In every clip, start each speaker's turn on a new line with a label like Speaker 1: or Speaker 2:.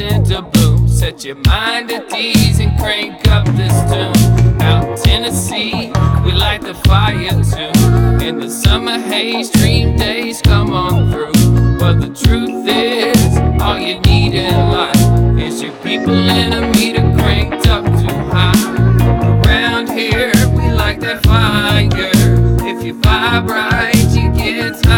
Speaker 1: into bloom. Set your mind at ease and crank up this tune. Out Tennessee, we light the fire too. In the summer haze, dream days come on through. But the truth is, all you need in life is your people and a meter cranked up too high. Around here, we like that fire. If you vibe right, you get high.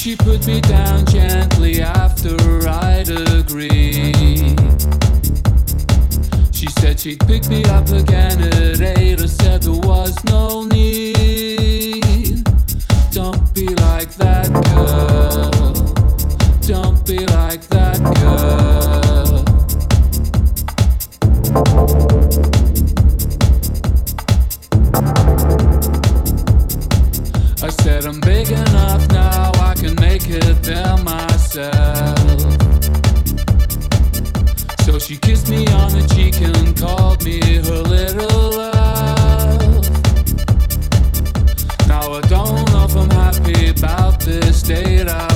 Speaker 1: She put me down gently after I'd agreed. She said she'd pick me up again at
Speaker 2: 8 I said there was no need. Don't be like that girl. tell myself. So she kissed me on the cheek and called me her little love. Now I don't know if I'm happy about this date. I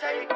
Speaker 2: take,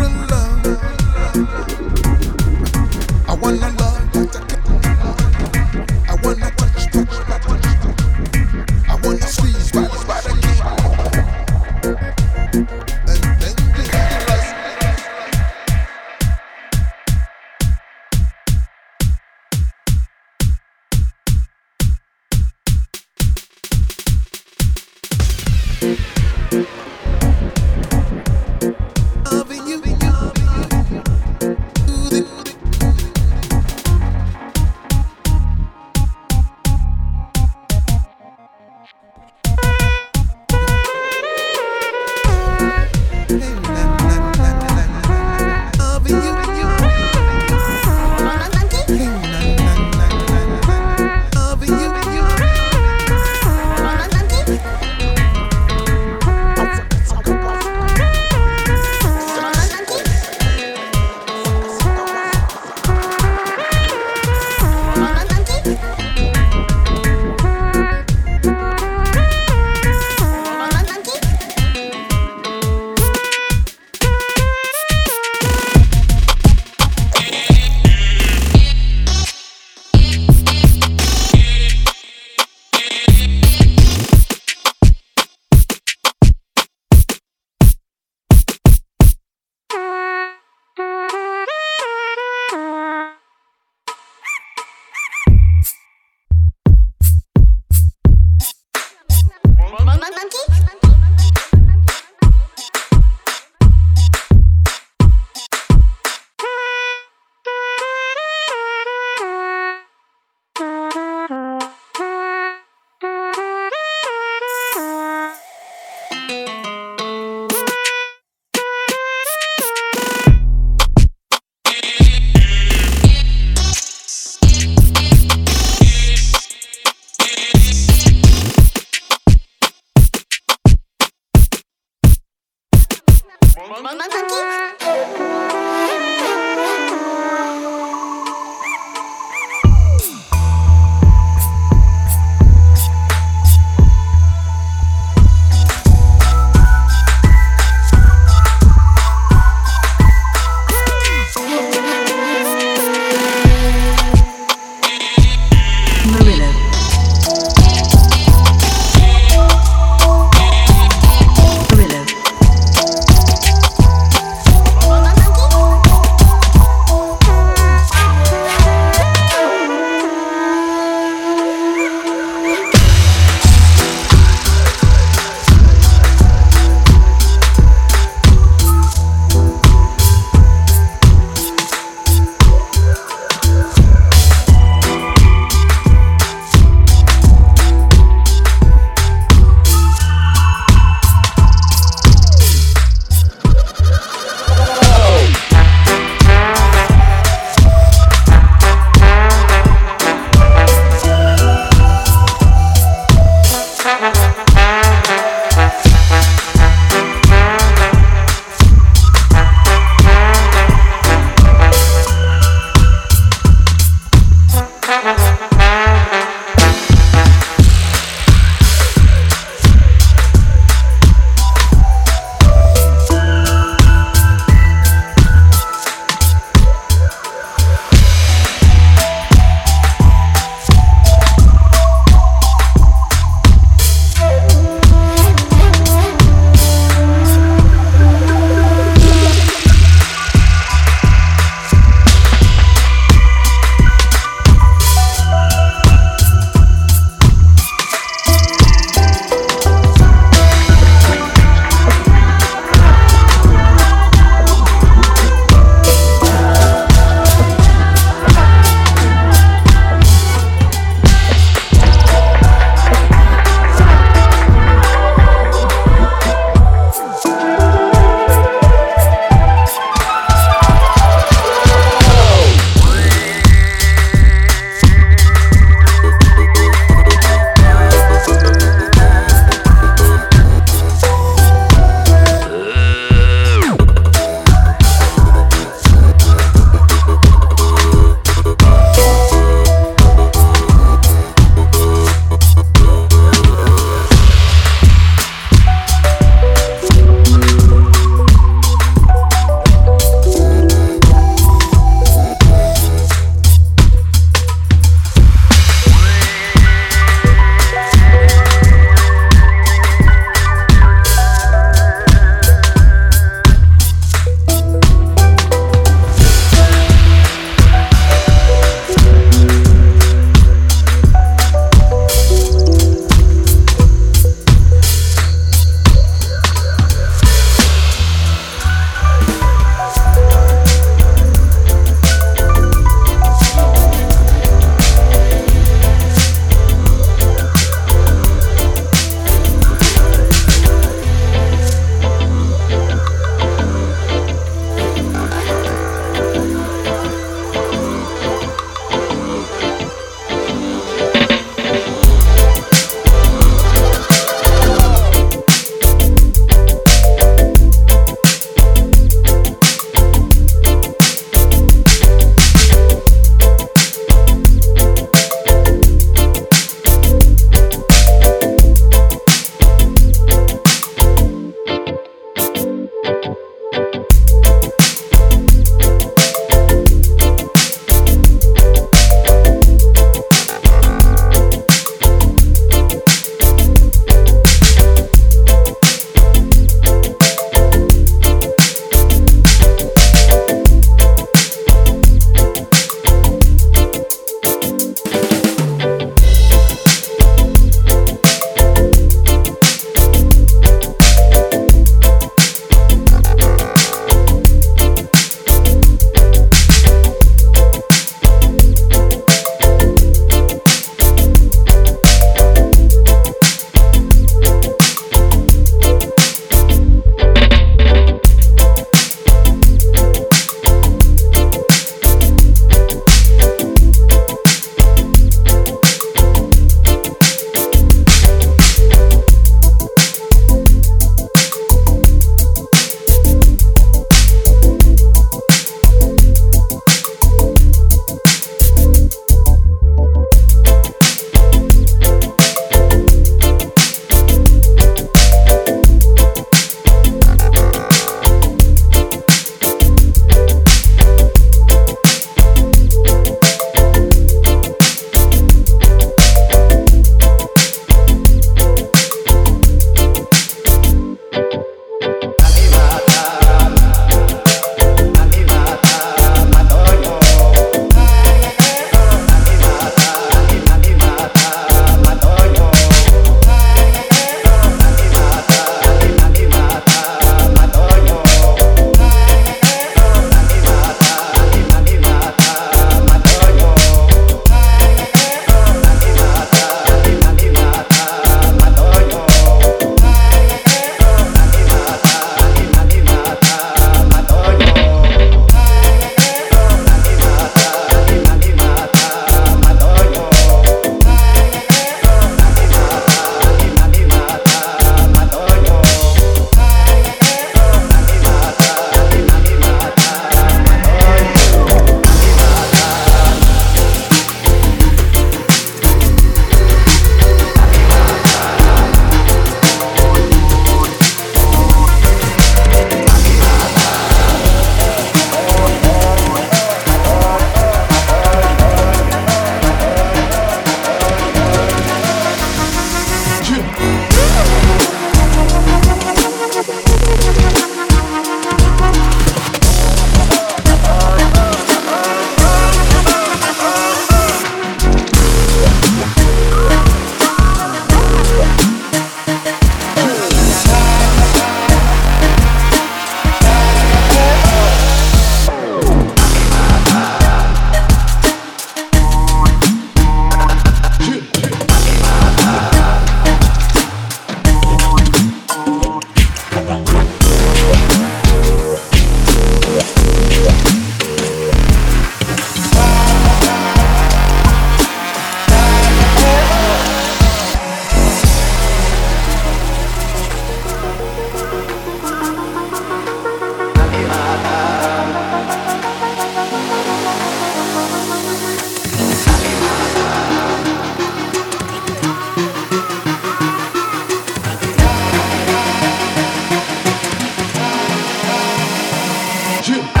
Speaker 2: Battery.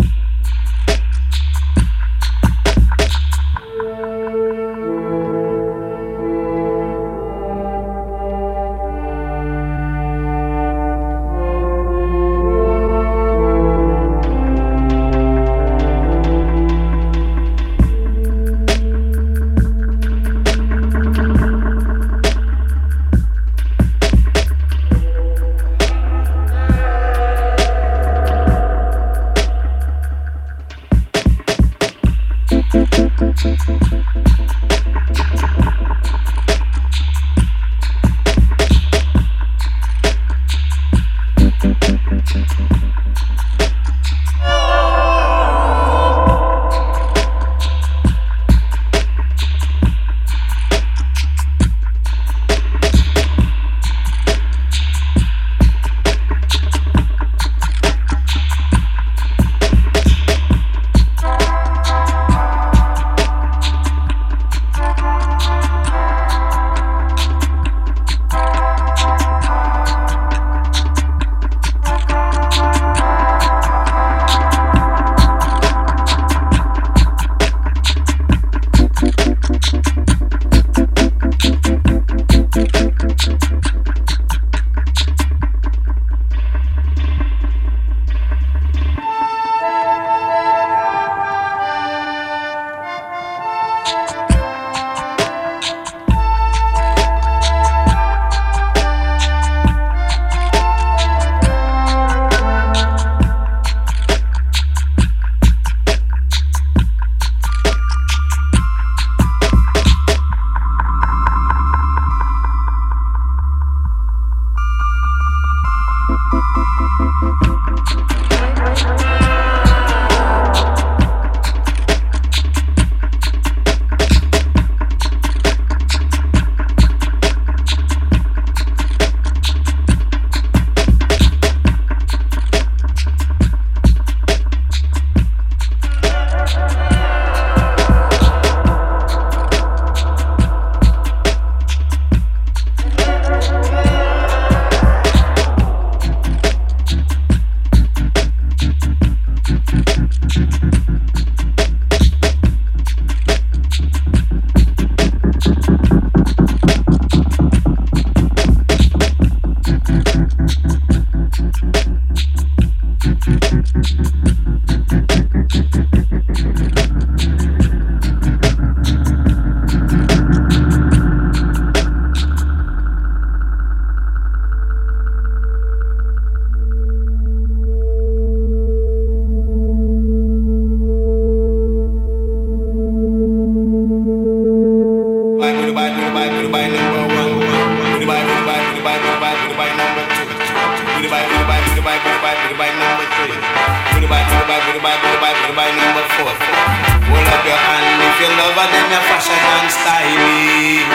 Speaker 2: up your hand if you love her, then your fashion and styling.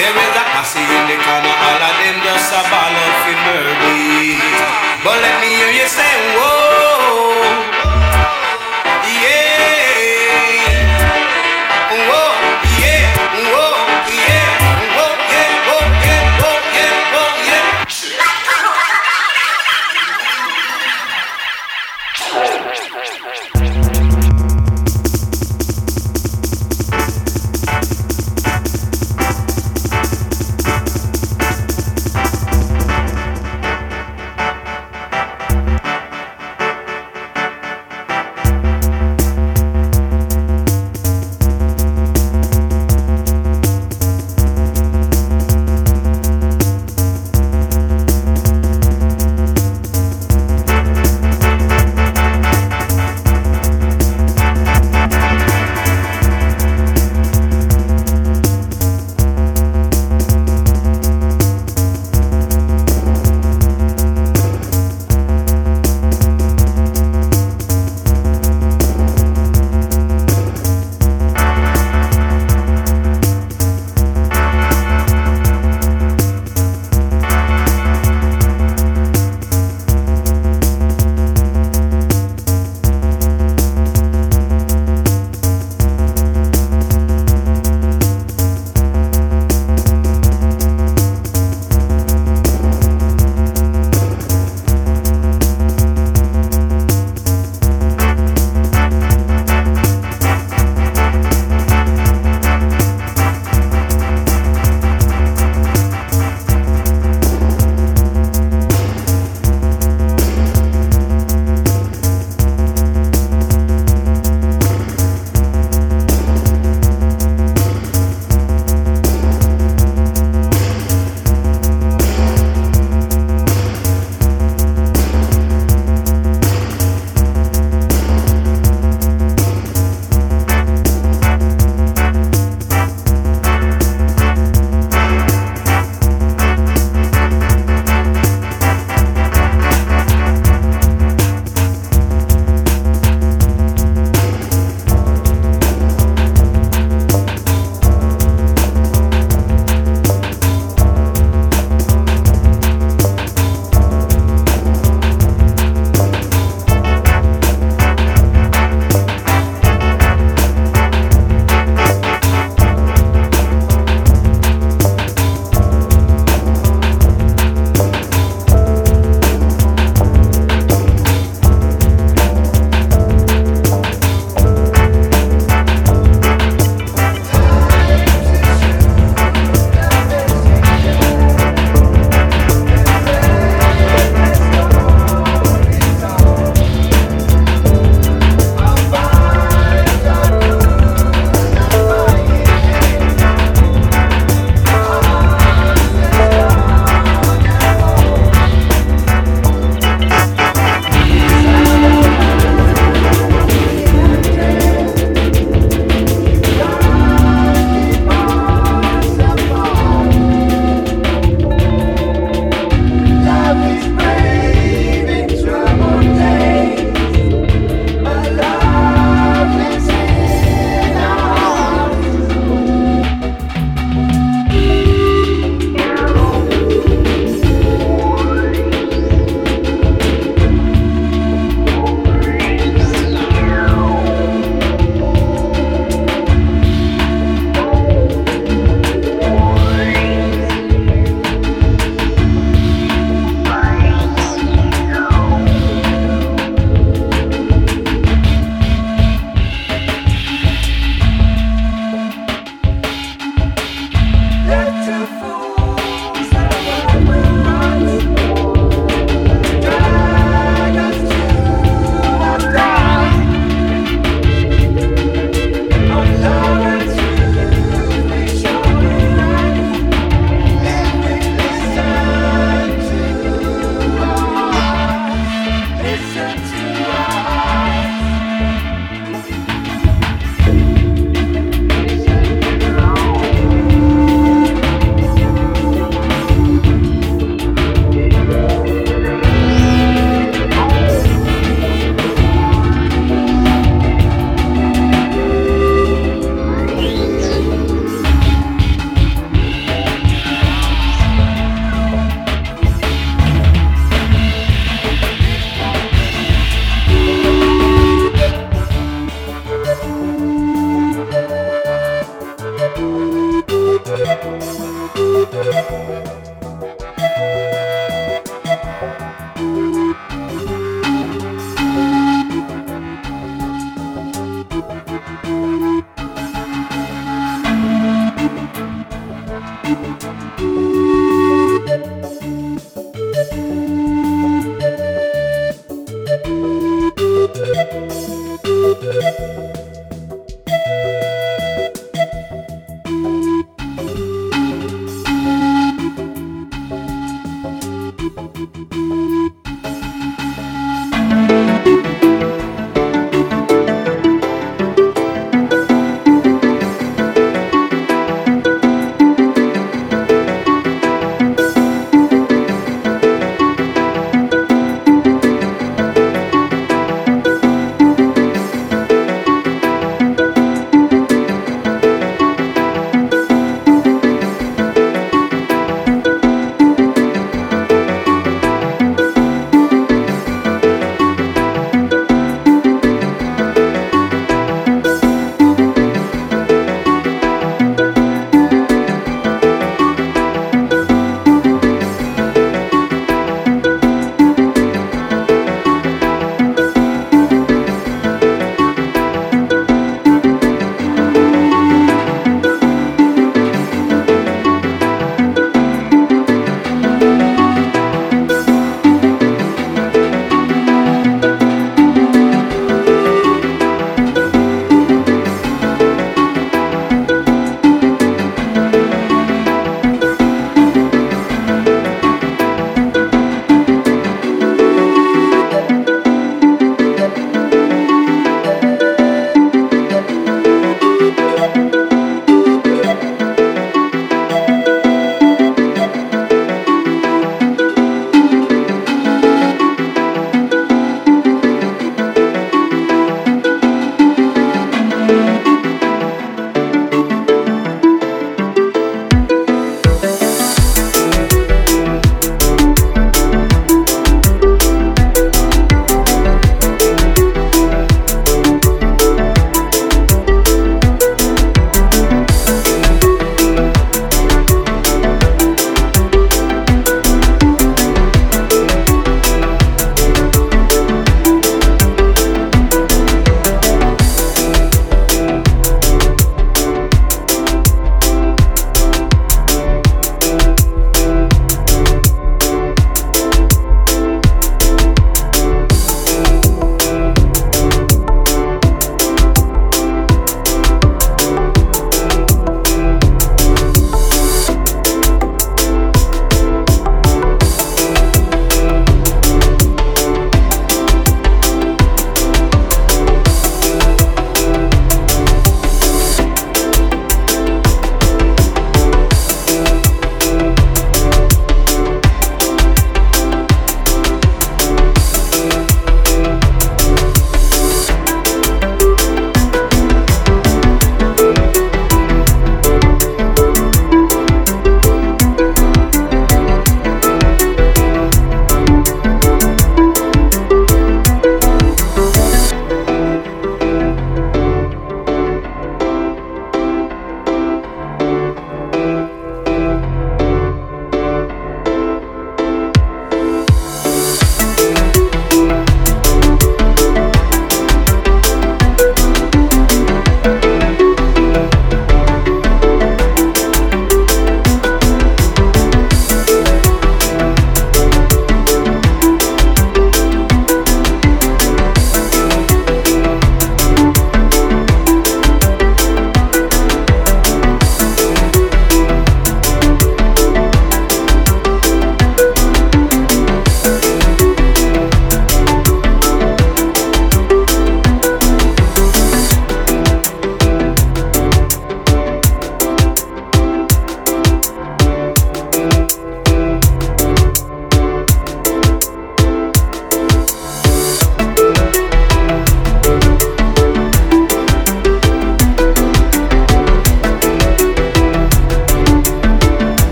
Speaker 2: There is a posse in the corner, all of them just a ball of murder. But let me hear
Speaker 3: you say,
Speaker 4: whoa.